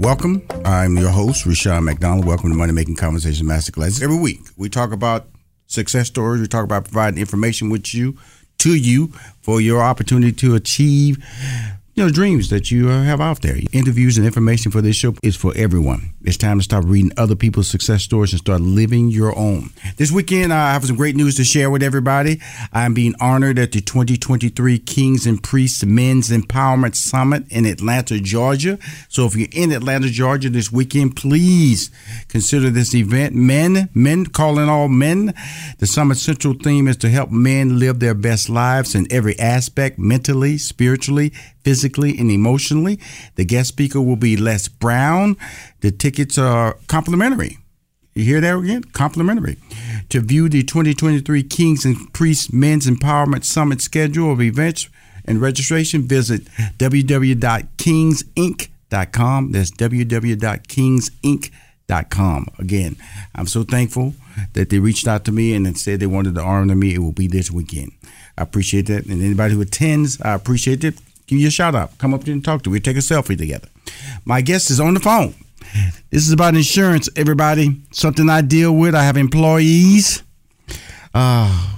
Welcome. I'm your host, Rushion McDonald. Welcome to Money Making Conversation Masterclass. Every week, we talk about success stories. We talk about providing information with you, to you, for your opportunity to achieve you know, dreams that you uh, have out there. Interviews and information for this show is for everyone. It's time to start reading other people's success stories and start living your own. This weekend, I have some great news to share with everybody. I'm being honored at the 2023 Kings and Priests Men's Empowerment Summit in Atlanta, Georgia. So if you're in Atlanta, Georgia this weekend, please consider this event. Men, men calling all men. The summit's central theme is to help men live their best lives in every aspect, mentally, spiritually, physically and emotionally. The guest speaker will be Les Brown. The tickets are complimentary. You hear that again? Complimentary. To view the 2023 Kings and Priests Men's Empowerment Summit schedule of events and registration, visit www.kingsinc.com. That's www.kingsinc.com. Again, I'm so thankful that they reached out to me and said they wanted to honor me. It will be this weekend. I appreciate that. And anybody who attends, I appreciate it give you a shout out. Come up here and talk to me. We take a selfie together. My guest is on the phone. This is about insurance, everybody. Something I deal with. I have employees. Uh,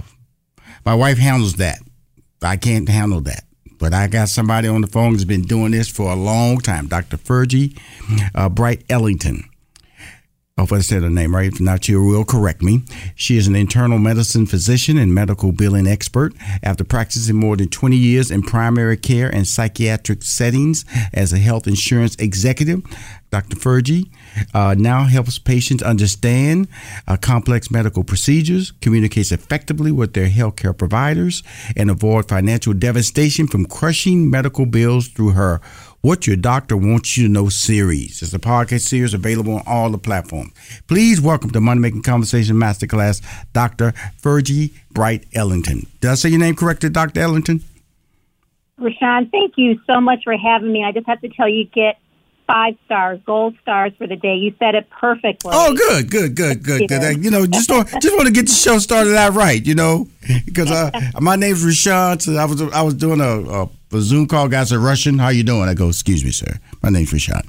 my wife handles that. I can't handle that. But I got somebody on the phone who's been doing this for a long time. Dr. Virgie uh, Bright Ellington. Hope I said her name right. If not, you will correct me. She is an internal medicine physician and medical billing expert. After practicing more than 20 years in primary care and psychiatric settings as a health insurance executive, Dr. Virgie uh, now helps patients understand uh, complex medical procedures, communicates effectively with their healthcare providers, and avoid financial devastation from crushing medical bills through her what Your Doctor Wants You to Know series. It's a podcast series available on all the platforms. Please welcome to Money Making Conversation Masterclass, Dr. Virgie Bright Ellington. Did I say your name correctly, Dr. Ellington? Rushion, thank you so much for having me. I just have to tell you, get five stars, gold stars for the day. You said it perfectly. Oh, good, good, good, good, good. You know, just don't, just want to get the show started out right. You know, because uh, my name's Rushion. So I was I was doing a, a a Zoom call, guys are Russian. How you doing? I go, excuse me, sir. My name's Rashad.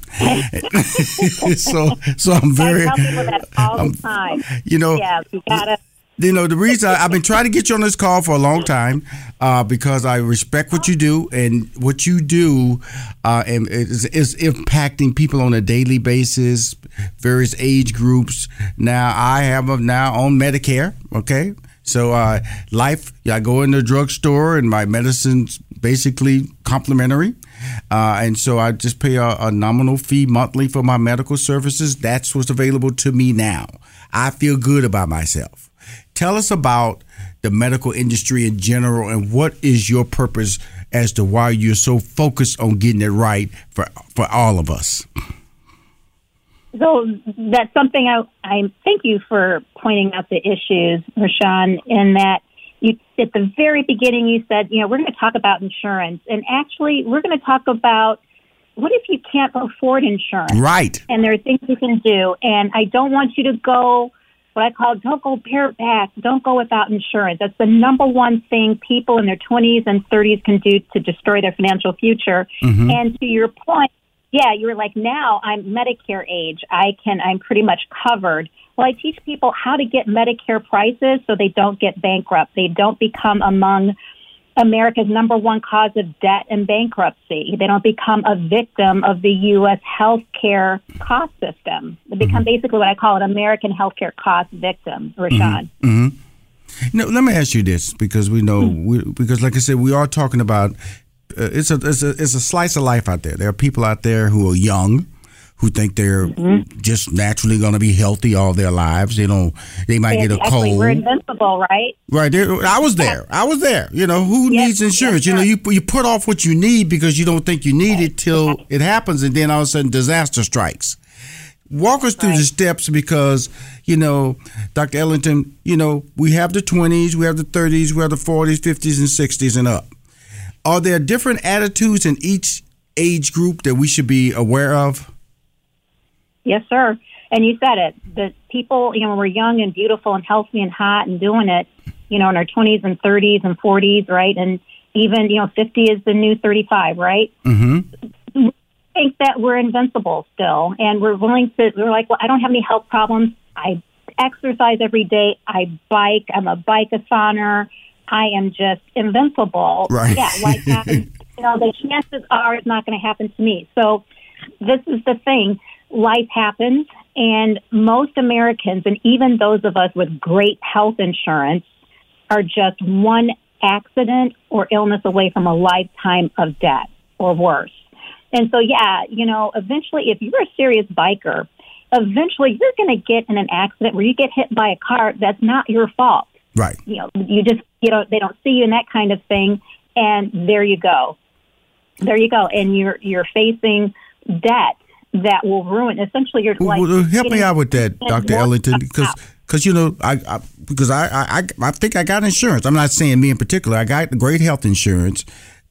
so, so I'm very. I tell that all I'm, the time. You know, yeah, you gotta. You know the reason I, have been trying to get you on this call for a long time uh, because I respect what you do and what you do uh, and is, is impacting people on a daily basis, various age groups. Now I have a, now on Medicare. Okay, so uh, life, I go in the drugstore and my medicine's basically complimentary. Uh, and so I just pay a, a, nominal fee monthly for my medical services. That's what's available to me now. I feel good about myself. Tell us about the medical industry in general and what is your purpose as to why you're so focused on getting it right for, for all of us. So that's something I, I thank you for pointing out the issues, Rushion, in that at the very beginning you said, you know, we're going to talk about insurance, and actually we're going to talk about what if you can't afford insurance? Right. And there are things you can do. And I don't want you to go, what I call, don't go bareback. Don't go without insurance. That's the number one thing people in their 20s and 30s can do to destroy their financial future. Mm-hmm. And to your point, yeah, you're like, now I'm Medicare age. I can, I'm pretty much covered. Well, I teach people how to get Medicare prices so they don't get bankrupt. They don't become among America's number one cause of debt and bankruptcy. They don't become a victim of the U.S. healthcare cost system. They become mm-hmm. basically what I call an American healthcare cost victim, Rushion. Mm-hmm. Mm-hmm. Now, let me ask you this because we know, mm. we, because like I said, we are talking about it's a, it's a it's a slice of life out there. There are people out there who are young who think they're mm-hmm. just naturally going to be healthy all their lives. They don't. They might get a cold. We're invincible, right? Right. There, I was there. I was there. You know, who yes, needs insurance? Yes, you know, you you put off what you need because you don't think you need it till it happens, and then all of a sudden disaster strikes. Walk us through right. the steps because you know, Dr. Ellington. You know, we have the twenties, we have the thirties, we have the forties, fifties, and sixties, and up. Are there different attitudes in each age group that we should be aware of? Yes, sir. And you said it. The people, you know, when we're young and beautiful and healthy and hot and doing it, you know, in our 20s and 30s and 40s, right? And even, you know, 50 is the new 35, right? Mm-hmm. think that we're invincible still. And we're willing to, we're like, well, I don't have any health problems. I exercise every day. I bike. I'm a bike-a-thoner. I am just invincible. Right. Yeah, like you know, the chances are it's not going to happen to me. So this is the thing life happens, and most Americans, and even those of us with great health insurance, are just one accident or illness away from a lifetime of debt or worse. And so, yeah, you know, eventually, if you're a serious biker, eventually you're going to get in an accident where you get hit by a car that's not your fault. Right. You know, you just, you know, they don't see you in that kind of thing. And there you go. There you go. And you're, you're facing debt that will ruin essentially your life. Well, help me out with that, Dr. Ellington, because because you know I, I because I, I I think I got insurance. I'm not saying me in particular. I got great health insurance,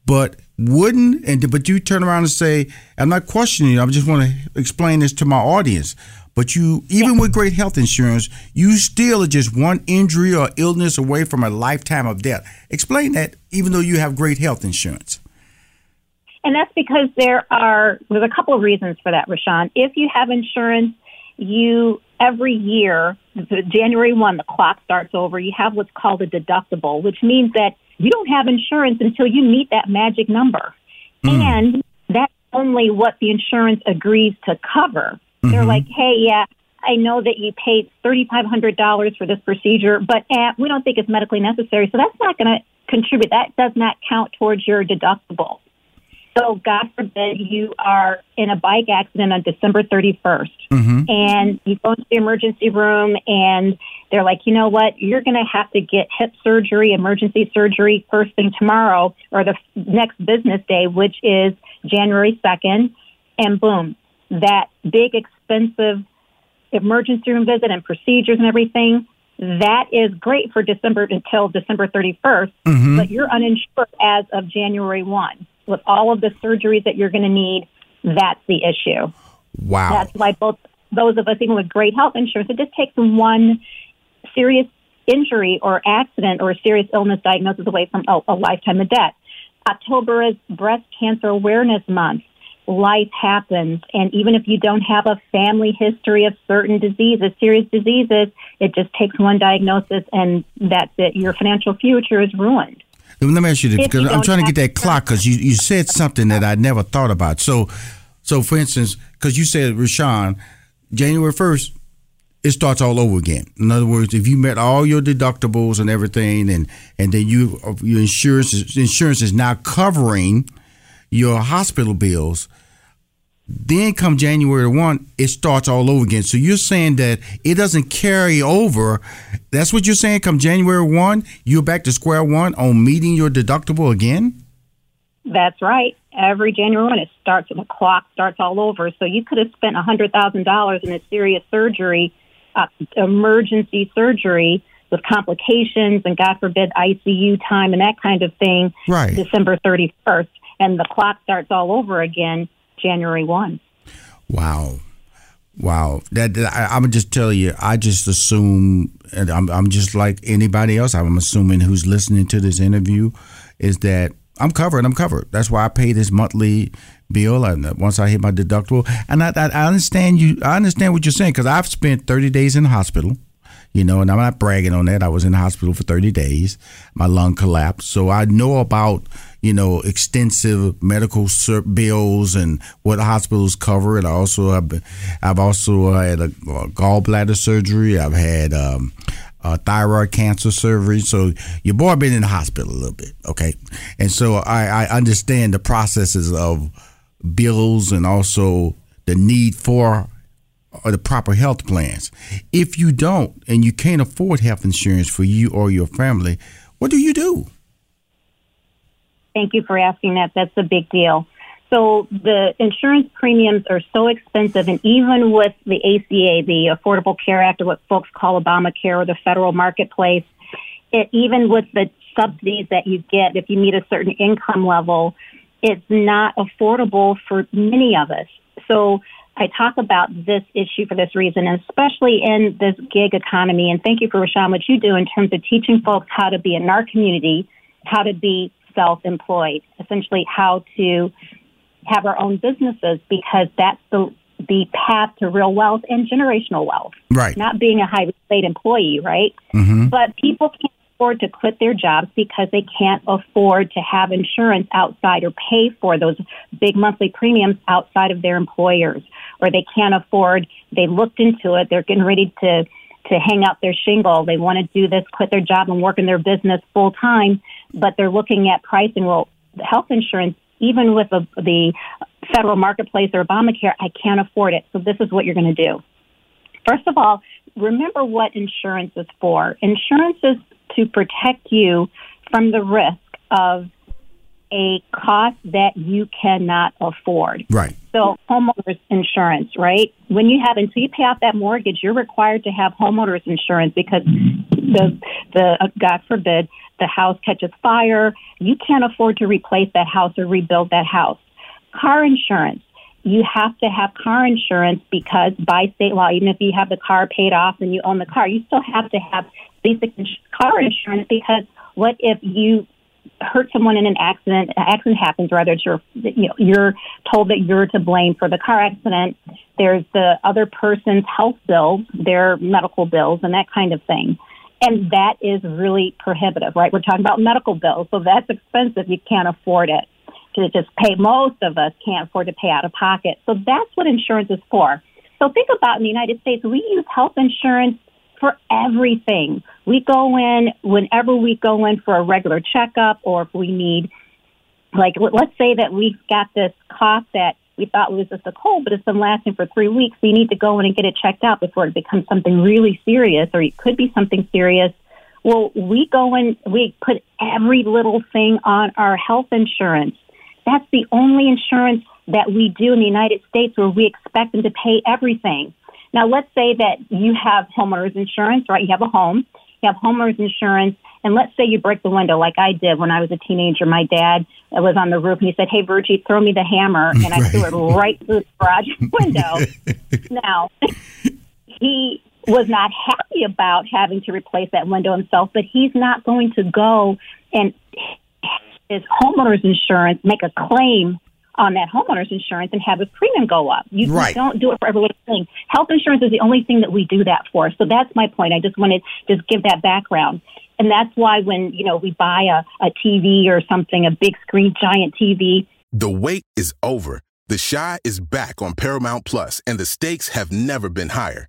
but wouldn't and but you turn around and say I'm not questioning you. I just want to explain this to my audience. But you, even with great health insurance, you still are just one injury or illness away from a lifetime of death. Explain that, even though you have great health insurance. And that's because there are, there's a couple of reasons for that, Rushion. If you have insurance, you, every year, January 1, the clock starts over. You have what's called a deductible, which means that you don't have insurance until you meet that magic number. Mm. And that's only what the insurance agrees to cover. Mm-hmm. They're like, hey, yeah, I know that you paid $3,500 for this procedure, but uh, we don't think it's medically necessary. So that's not going to contribute. That does not count towards your deductible. So, God forbid you are in a bike accident on December 31st mm-hmm. and you go into the emergency room and they're like, you know what, you're going to have to get hip surgery, emergency surgery first thing tomorrow or the next business day, which is January 2nd. And boom, that big, expensive emergency room visit and procedures and everything. That is great for December until December 31st, mm-hmm. but you're uninsured as of January 1 with all of the surgeries that you're going to need, that's the issue. Wow. That's why both those of us, even with great health insurance, it just takes one serious injury or accident or a serious illness diagnosis away from a, a lifetime of debt. October is Breast Cancer Awareness Month. Life happens, and even if you don't have a family history of certain diseases, serious diseases, it just takes one diagnosis, and that's it. Your financial future is ruined. Let me ask you this because I'm trying to get that clock because you, you said something that I never thought about. So, so for instance, because you said Rushion, January 1st, it starts all over again. In other words, if you met all your deductibles and everything, and and then you your insurance insurance is now covering your hospital bills, then come January 1, it starts all over again. So you're saying that it doesn't carry over. That's what you're saying? Come January 1, you're back to square one on meeting your deductible again? That's right. Every January 1, it starts, the clock starts all over. So you could have spent $100,000 in a serious surgery, uh, emergency surgery with complications and, God forbid, ICU time and that kind of thing, right. December 31st. And the clock starts all over again January 1. Wow. Wow, that, I, am just tell you. I just assume, and I'm, I'm just like anybody else. I'm assuming who's listening to this interview is that I'm covered. I'm covered. That's why I pay this monthly bill. And once I hit my deductible, and I, I, I understand you. I understand what you're saying because I've spent 30 days in the hospital you know, and I'm not bragging on that. I was in the hospital for 30 days. My lung collapsed. So I know about, you know, extensive medical bills and what hospitals cover. And I also have, I've also had a, gallbladder surgery. I've had, um, thyroid cancer surgery. So your boy been in the hospital a little bit, okay? And so I, I understand the processes of bills and also the need for or the proper health plans. If you don't and you can't afford health insurance for you or your family, what do you do? Thank you for asking that. That's a big deal. So the insurance premiums are so expensive, and even with the ACA, the Affordable Care Act, or what folks call Obamacare, or the federal marketplace, it, even with the subsidies that you get if you meet a certain income level, it's not affordable for many of us. So I talk about this issue for this reason, especially in this gig economy. And thank you for Rushion, what you do in terms of teaching folks how to be in our community, how to be self-employed, essentially how to have our own businesses, because that's the the path to real wealth and generational wealth. Right. Not being a highly paid employee, right? Mm-hmm. But people can't afford to quit their jobs because they can't afford to have insurance outside or pay for those big monthly premiums outside of their employers or they can't afford. They looked into it. They're getting ready to to hang out their shingle. They want to do this, quit their job and work in their business full time, but they're looking at pricing. Well, health insurance, even with the, the federal marketplace or Obamacare, I can't afford it. So this is what you're going to do. First of all, remember what insurance is for. Insurance is to protect you from the risk of a cost that you cannot afford. Right. So homeowners insurance, right? When you have until you pay off that mortgage, you're required to have homeowners insurance because the the uh, God forbid the house catches fire, you can't afford to replace that house or rebuild that house. Car insurance. You have to have car insurance because by state law, even if you have the car paid off and you own the car, you still have to have basic car insurance because what if you hurt someone in an accident, an accident happens, rather it's your, you know, you're told that you're to blame for the car accident. There's the other person's health bills, their medical bills, and that kind of thing. And that is really prohibitive, right? We're talking about medical bills, so that's expensive. You can't afford it. To just pay, most of us can't afford to pay out of pocket. So that's what insurance is for. So think about in the United States, we use health insurance for everything. We go in whenever we go in for a regular checkup or if we need, like, let's say that we've got this cough that we thought was just a cold, but it's been lasting for three weeks. We need to go in and get it checked out before it becomes something really serious, or it could be something serious. Well, we go in, we put every little thing on our health insurance. That's the only insurance that we do in the United States where we expect them to pay everything. Now, let's say that you have homeowners insurance, right? You have a home, you have homeowners insurance, and let's say you break the window like I did when I was a teenager. My dad was on the roof and he said, Hey, Virgie, throw me the hammer. And I right. threw it right through the garage window. now, he was not happy about having to replace that window himself, but he's not going to go and his homeowner's insurance make a claim on that homeowner's insurance and have his premium go up. You, right. don't do it for every little thing. Health insurance is the only thing that we do that for. So that's my point. I just wanted to just give that background. And that's why when, you know, we buy a, a TV or something, a big screen, giant TV. The wait is over. The Chi is back on Paramount Plus, and the stakes have never been higher.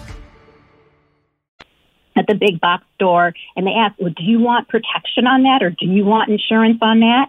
At the big box store, and they ask, well, Do you want protection on that or do you want insurance on that?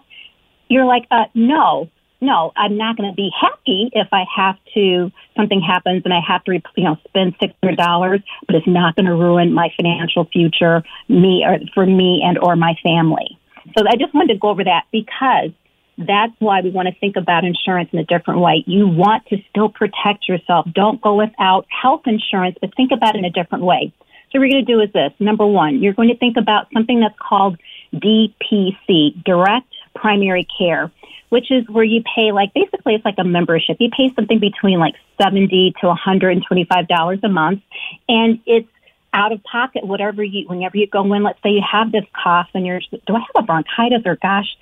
You're like, uh, No no, I'm not going to be happy if I have to, something happens and I have to, you know, spend $600, but it's not going to ruin my financial future, me or for me and or my family. So I just wanted to go over that because that's why we want to think about insurance in a different way. You want to still protect yourself. Don't go without health insurance, but think about it in a different way. So what we're going to do is this. Number one, you're going to think about something that's called DPC, direct primary care which is where you pay like basically it's like a membership. You pay something between like seventy to one hundred and twenty five dollars a month, and it's out of pocket whatever you whenever you go in. Let's say you have this cough and you're do I have a bronchitis or gosh,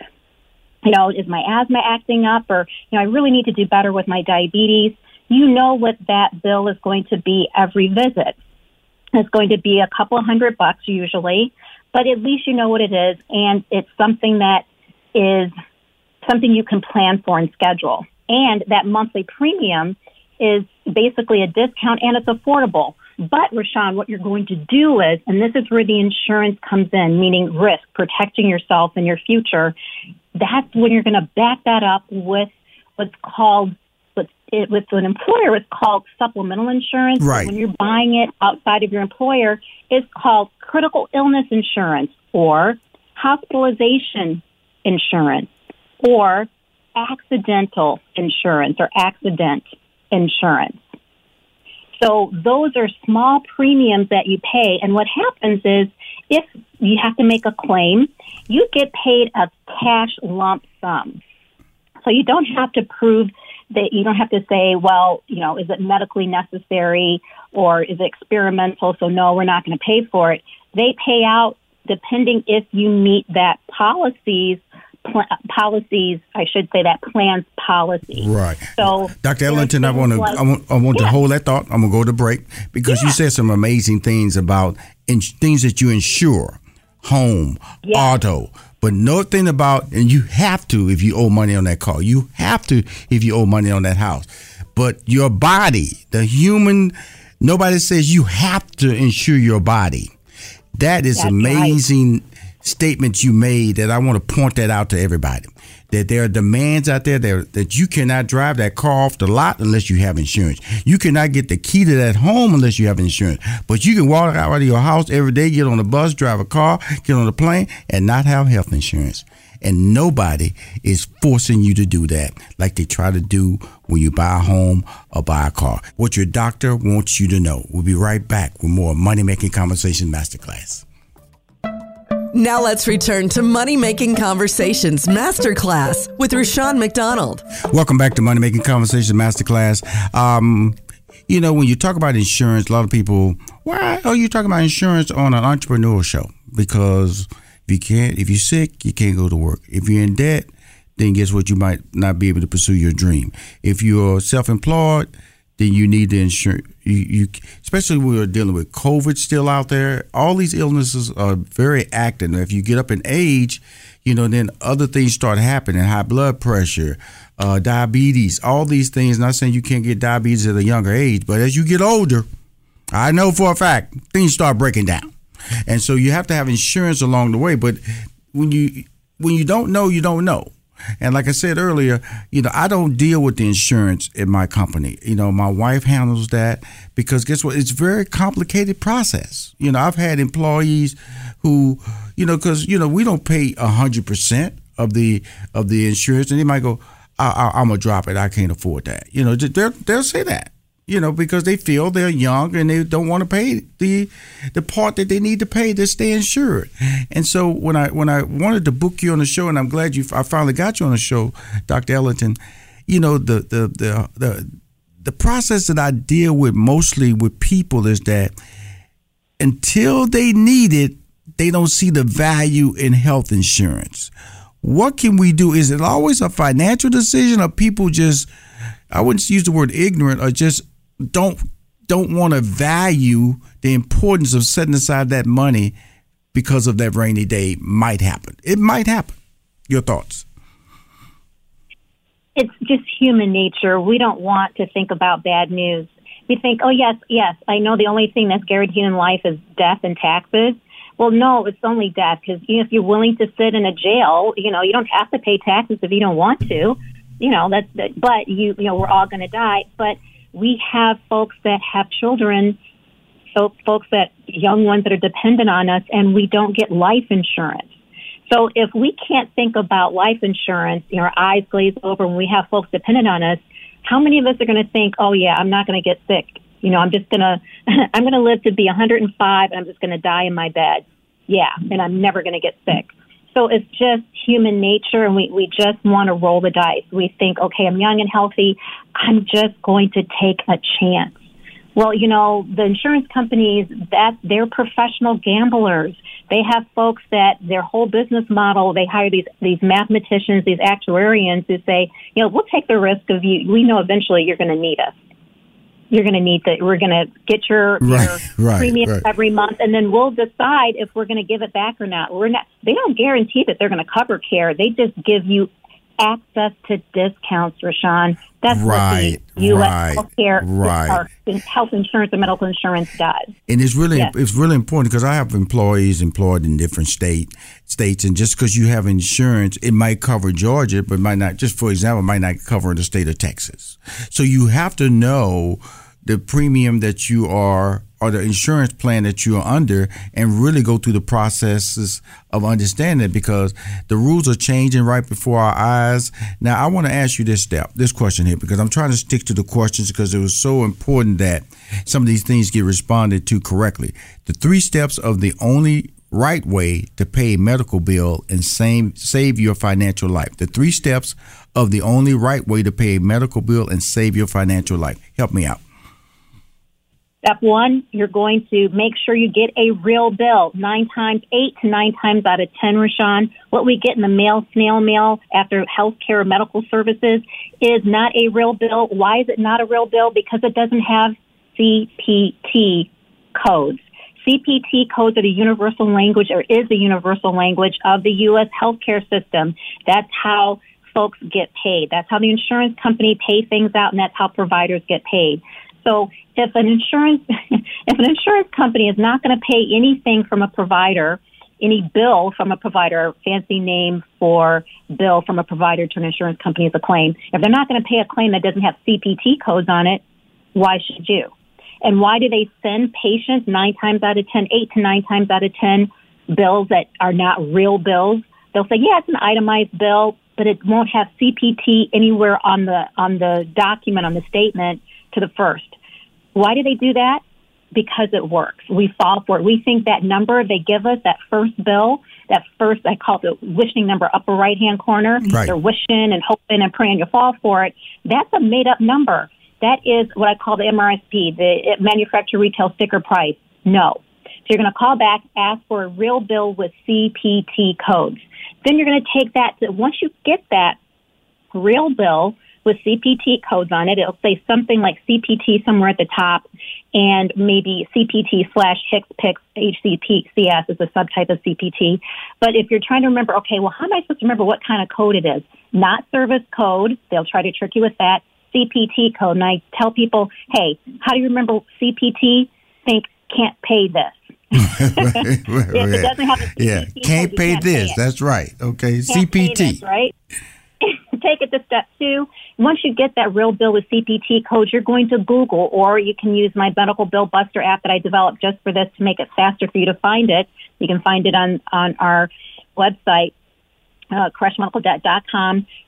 you know, is my asthma acting up or you know I really need to do better with my diabetes. You know what that bill is going to be every visit. It's going to be a couple of hundred bucks usually, but at least you know what it is, and it's something that is something you can plan for and schedule. And that monthly premium is basically a discount and it's affordable. But Rushion, what you're going to do is, and this is where the insurance comes in, meaning risk, protecting yourself and your future. That's when you're going to back that up with what's called it, with an employer, it's called supplemental insurance. Right. When you're buying it outside of your employer, it's called critical illness insurance or hospitalization insurance or accidental insurance or accident insurance. So those are small premiums that you pay. And what happens is if you have to make a claim, you get paid a cash lump sum. So you don't have to prove that you don't have to say, well, you know, is it medically necessary or is it experimental? So no, we're not going to pay for it. They pay out depending if you meet that policies pl- policies, I should say that plans policy. Right. So, Dr. Ellington, I want to like, I want, I want yeah. to hold that thought. I'm gonna go to break because yeah. you said some amazing things about in, things that you insure, home, yeah. auto. But nothing about, and you have to if you owe money on that car. You have to if you owe money on that house. But your body, the human, nobody says you have to insure your body. That is That's amazing right statements you made that I want to point that out to everybody. That there are demands out there that, that you cannot drive that car off the lot unless you have insurance. You cannot get the key to that home unless you have insurance. But you can walk out of your house every day, get on a bus, drive a car, get on a plane, and not have health insurance. And nobody is forcing you to do that like they try to do when you buy a home or buy a car. What your doctor wants you to know. We'll be right back with more Money Making Conversation Masterclass. Now let's return to Money Making Conversations Masterclass with Rushion McDonald. Welcome back to Money Making Conversations Masterclass. Um, you know, when you talk about insurance, a lot of people, why are you talking about insurance on an entrepreneur show? Because If you can't, if you're sick, you can't go to work. If you're in debt, then guess what? You might not be able to pursue your dream. If you're self-employed, then you need the insurance. You, you, especially when we're dealing with COVID still out there. All these illnesses are very active. If you get up in age, you know, then other things start happening: high blood pressure, uh, diabetes, all these things. Not saying you can't get diabetes at a younger age, but as you get older, I know for a fact things start breaking down, and so you have to have insurance along the way. But when you when you don't know, you don't know. And like I said earlier, you know, I don't deal with the insurance in my company. You know, my wife handles that because guess what? It's a very complicated process. You know, I've had employees who, you know, because you know we don't pay hundred percent of the of the insurance, and they might go, I, am gonna drop it. I can't afford that." You know, they'll they'll say that you know, because they feel they're young and they don't want to pay the the part that they need to pay to stay insured. And so when I when I wanted to book you on the show, and I'm glad you I finally got you on the show, Dr. Ellington, you know the the the the the process that I deal with mostly with people is that until they need it, they don't see the value in health insurance. What can we do? Is it always a financial decision, or people just I wouldn't use the word ignorant, or just don't don't want to value the importance of setting aside that money because of that rainy day might happen. It might happen. Your thoughts? It's just human nature. We don't want to think about bad news. We think, oh, yes, yes, I know the only thing that's guaranteed in life is death and taxes. Well, no, it's only death because you know, if you're willing to sit in a jail, you know, you don't have to pay taxes if you don't want to. You know, that's, that, but you, you know, we're all going to die. But we have folks that have children, so folks that young ones that are dependent on us, and we don't get life insurance. So if we can't think about life insurance, you know, our eyes glaze over when we have folks dependent on us, how many of us are going to think, oh yeah, I'm not going to get sick. You know, I'm just going to, I'm going to live to be 105 and I'm just going to die in my bed. Yeah. And I'm never going to get sick. So it's just human nature and we, we just want to roll the dice. We think, okay, I'm young and healthy. I'm just going to take a chance. Well, you know, the insurance companies, that they're professional gamblers. They have folks that their whole business model, they hire these, these mathematicians, these actuarians who say, you know, we'll take the risk of you. We know eventually you're going to need us you're going to need that. We're going to get your, right, your right, premium right. every month, and then we'll decide if we're going to give it back or not. We're not. They don't guarantee that they're going to cover care. They just give you access to discounts, Rushion. That's right, what the U.S. Right, healthcare, right. health insurance and medical insurance does. And it's really yes. it's really important because I have employees employed in different state states, and just because you have insurance, it might cover Georgia, but might not. Just for example, might not cover the state of Texas. So you have to know the premium that you are or the insurance plan that you are under and really go through the processes of understanding because the rules are changing right before our eyes. Now, I want to ask you this step, this question here, because I'm trying to stick to the questions because it was so important that some of these things get responded to correctly. The three steps of the only right way to pay a medical bill and save, save your financial life. The three steps of the only right way to pay a medical bill and save your financial life. Help me out. Step one, you're going to make sure you get a real bill. Nine times, eight to nine times out of ten, Rushion, what we get in the mail, snail mail after healthcare or medical services is not a real bill. Why is it not a real bill? Because it doesn't have CPT codes. CPT codes are the universal language or is the universal language of the U.S. healthcare system. That's how folks get paid. That's how the insurance company pay things out and that's how providers get paid. So if an insurance if an insurance company is not going to pay anything from a provider, any bill from a provider, fancy name for bill from a provider to an insurance company is a claim. If they're not going to pay a claim that doesn't have CPT codes on it, why should you? And why do they send patients nine times out of ten, eight to nine times out of ten bills that are not real bills? They'll say, yeah, it's an itemized bill, but it won't have CPT anywhere on the on the document on the statement to the first. Why do they do that? Because it works. We fall for it. We think that number they give us, that first bill, that first, I call it the wishing number, upper right hand corner. Right. They're wishing and hoping and praying you fall for it. That's a made up number. That is what I call the MRSP, the manufacturer retail sticker price. No. So you're going to call back, ask for a real bill with CPT codes. Then you're going to take that. To, once you get that real bill with CPT codes on it, it'll say something like CPT somewhere at the top, and maybe CPT slash HCPCS HCPCS is a subtype of CPT. But if you're trying to remember, okay, well, how am I supposed to remember what kind of code it is? Not service code. They'll try to trick you with that. CPT code. And I tell people, hey, how do you remember CPT? Think can't pay this. right, right, it doesn't have a yeah, can't pay can't this. Pay That's right. Okay, can't CPT. This, right. Take it to step two. Once you get that real bill with CPT codes, you're going to Google, or you can use my Medical Bill Buster app that I developed just for this to make it faster for you to find it. You can find it on on our website, uh.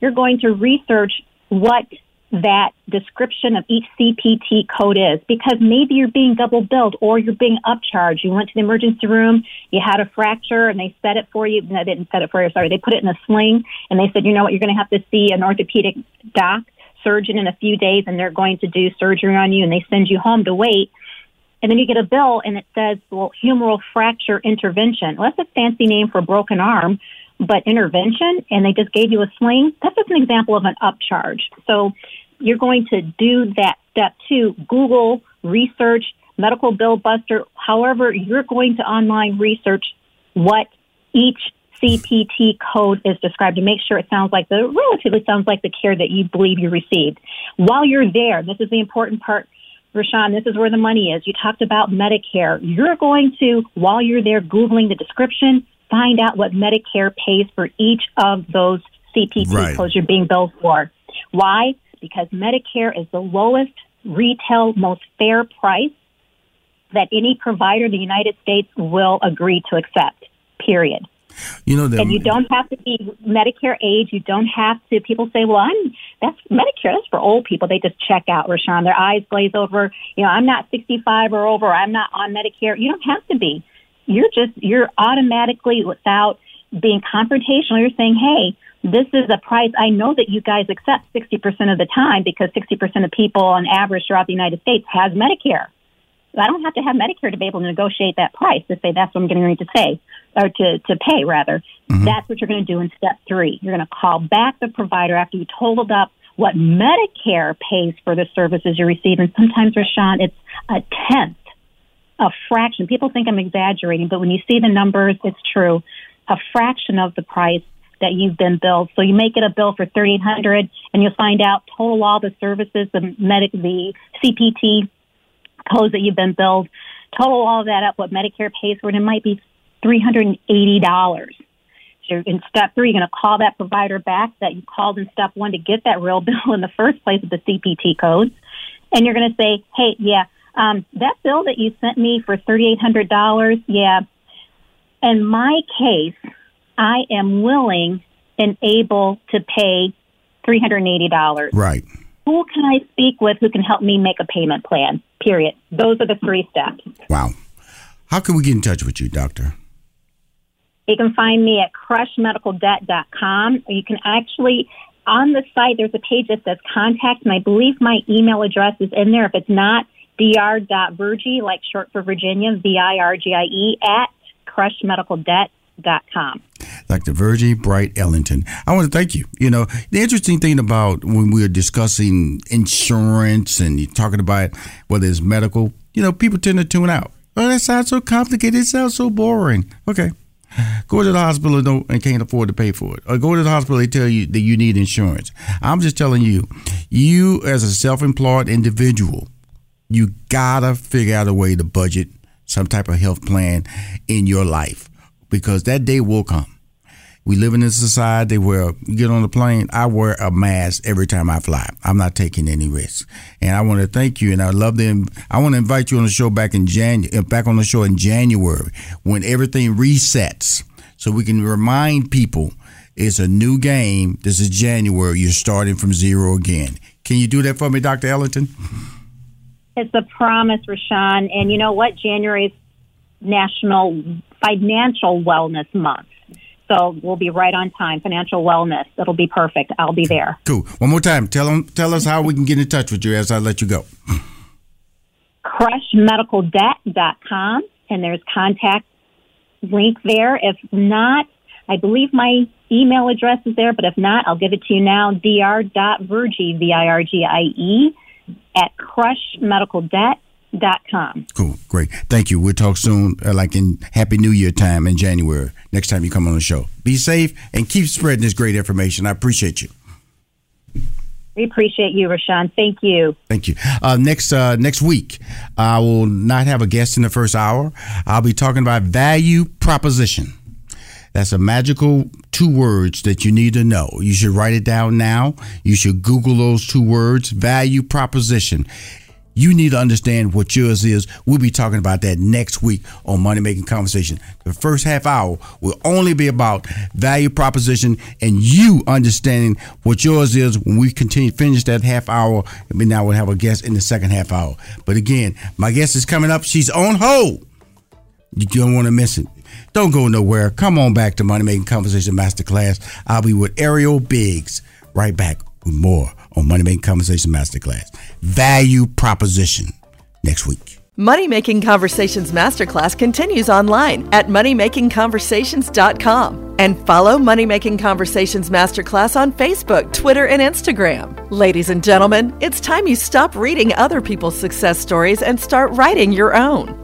You're going to research what that description of each CPT code is because maybe you're being double billed or you're being upcharged. You went to the emergency room, you had a fracture, and they set it for you. No, they didn't set it for you. Sorry, they put it in a sling, and they said, you know what, you're going to have to see an orthopedic doc surgeon in a few days, and they're going to do surgery on you, and they send you home to wait. And then you get a bill, and it says, well, humeral fracture intervention. Well, that's a fancy name for broken arm but intervention and they just gave you a sling, that's just an example of an upcharge. So you're going to do that step two, Google, research, medical bill buster, however, you're going to online research what each CPT code is described to make sure it sounds like the relatively sounds like the care that you believe you received. While you're there, this is the important part, Rushion, this is where the money is. You talked about Medicare. You're going to, while you're there Googling the description, find out what Medicare pays for each of those CPT right. codes you're being billed for. Why? Because Medicare is the lowest retail, most fair price that any provider in the United States will agree to accept, period. You know, and you don't have to be Medicare age. You don't have to. People say, "Well, I'm that's Medicare. That's for old people." They just check out, Rushion. Their eyes glaze over. You know, I'm not 65 or over. I'm not on Medicare. You don't have to be. You're just you're automatically without being confrontational. You're saying, "Hey, this is a price I know that you guys accept 60% of the time because 60% of people on average throughout the United States has Medicare. I don't have to have Medicare to be able to negotiate that price to say that's what I'm getting ready to say or to, to pay rather. Mm-hmm. That's what you're going to do in step three. You're going to call back the provider after you totaled up what Medicare pays for the services you receive. And sometimes, Rushion, it's a tenth, a fraction. People think I'm exaggerating, but when you see the numbers, it's true. A fraction of the price that you've been billed. So you make it a bill for thirty eight hundred, and you'll find out total all the services, the medic, the CPT codes that you've been billed, total all that up, what Medicare pays for it, it might be three hundred and eighty dollars. So in step three, you're going to call that provider back that you called in step one to get that real bill in the first place with the CPT codes, and you're going to say, "Hey, yeah, um, that bill that you sent me for thirty eight hundred dollars, yeah." In my case, I am willing and able to pay $380. Right. Who can I speak with who can help me make a payment plan? Period. Those are the three steps. Wow. How can we get in touch with you, doctor? You can find me at crushmedicaldebt.com. You can actually, on the site, there's a page that says contact, and I believe my email address is in there. If it's not, dr.virgie, like short for Virginia, V-I-R-G-I-E, at crushmedicaldebt.com com. Dr. Virgie Bright Ellington. I want to thank you. You know, the interesting thing about when we are discussing insurance and you're talking about whether it's medical, you know, people tend to tune out. Oh, that sounds so complicated. It sounds so boring. Okay. Go to the hospital and can't afford to pay for it. Or go to the hospital, they tell you that you need insurance. I'm just telling you, you as a self employed individual, you gotta figure out a way to budget some type of health plan in your life because that day will come. We live in a society where you get on the plane, I wear a mask every time I fly. I'm not taking any risks. And I want to thank you and I love them. I want to invite you on the show back in January, uh, back on the show in January when everything resets so we can remind people it's a new game. This is January. You're starting from zero again. Can you do that for me, Dr. Ellington? It's a promise, Rushion. And you know what? January is National Financial Wellness Month. So we'll be right on time. Financial wellness. It'll be perfect. I'll be there. Cool. One more time. Tell them, tell us how we can get in touch with you as I let you go. Crushmedicaldebt.com. and there's contact link there. If not, I believe my email address is there, but if not, I'll give it to you now. dr.virgie, V-I-R-G-I-E, V-I-R-G-I-E, at crushmedicaldebt.com. Cool, great. Thank you. We'll talk soon, uh, like in Happy New Year time in January, next time you come on the show. Be safe and keep spreading this great information. I appreciate you. We appreciate you, Rushion. Thank you. Thank you. Uh, next uh, next week, I will not have a guest in the first hour. I'll be talking about value proposition. That's a magical two words that you need to know. You should write it down now. You should Google those two words, value proposition. You need to understand what yours is. We'll be talking about that next week on Money Making Conversation. The first half hour will only be about value proposition and you understanding what yours is. When we continue finish that half hour, I mean, now we'll have a guest in the second half hour. But again, my guest is coming up. She's on hold. You don't want to miss it. Don't go nowhere. Come on back to Money Making Conversation Masterclass. I'll be with Ariel Biggs right back with more on Money Making Conversation Masterclass. Value proposition next week. Money Making Conversations Masterclass continues online at moneymakingconversations.com and follow Money Making Conversations Masterclass on Facebook, Twitter, and Instagram. Ladies and gentlemen, it's time you stop reading other people's success stories and start writing your own.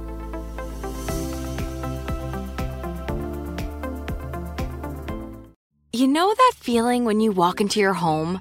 You know that feeling when you walk into your home,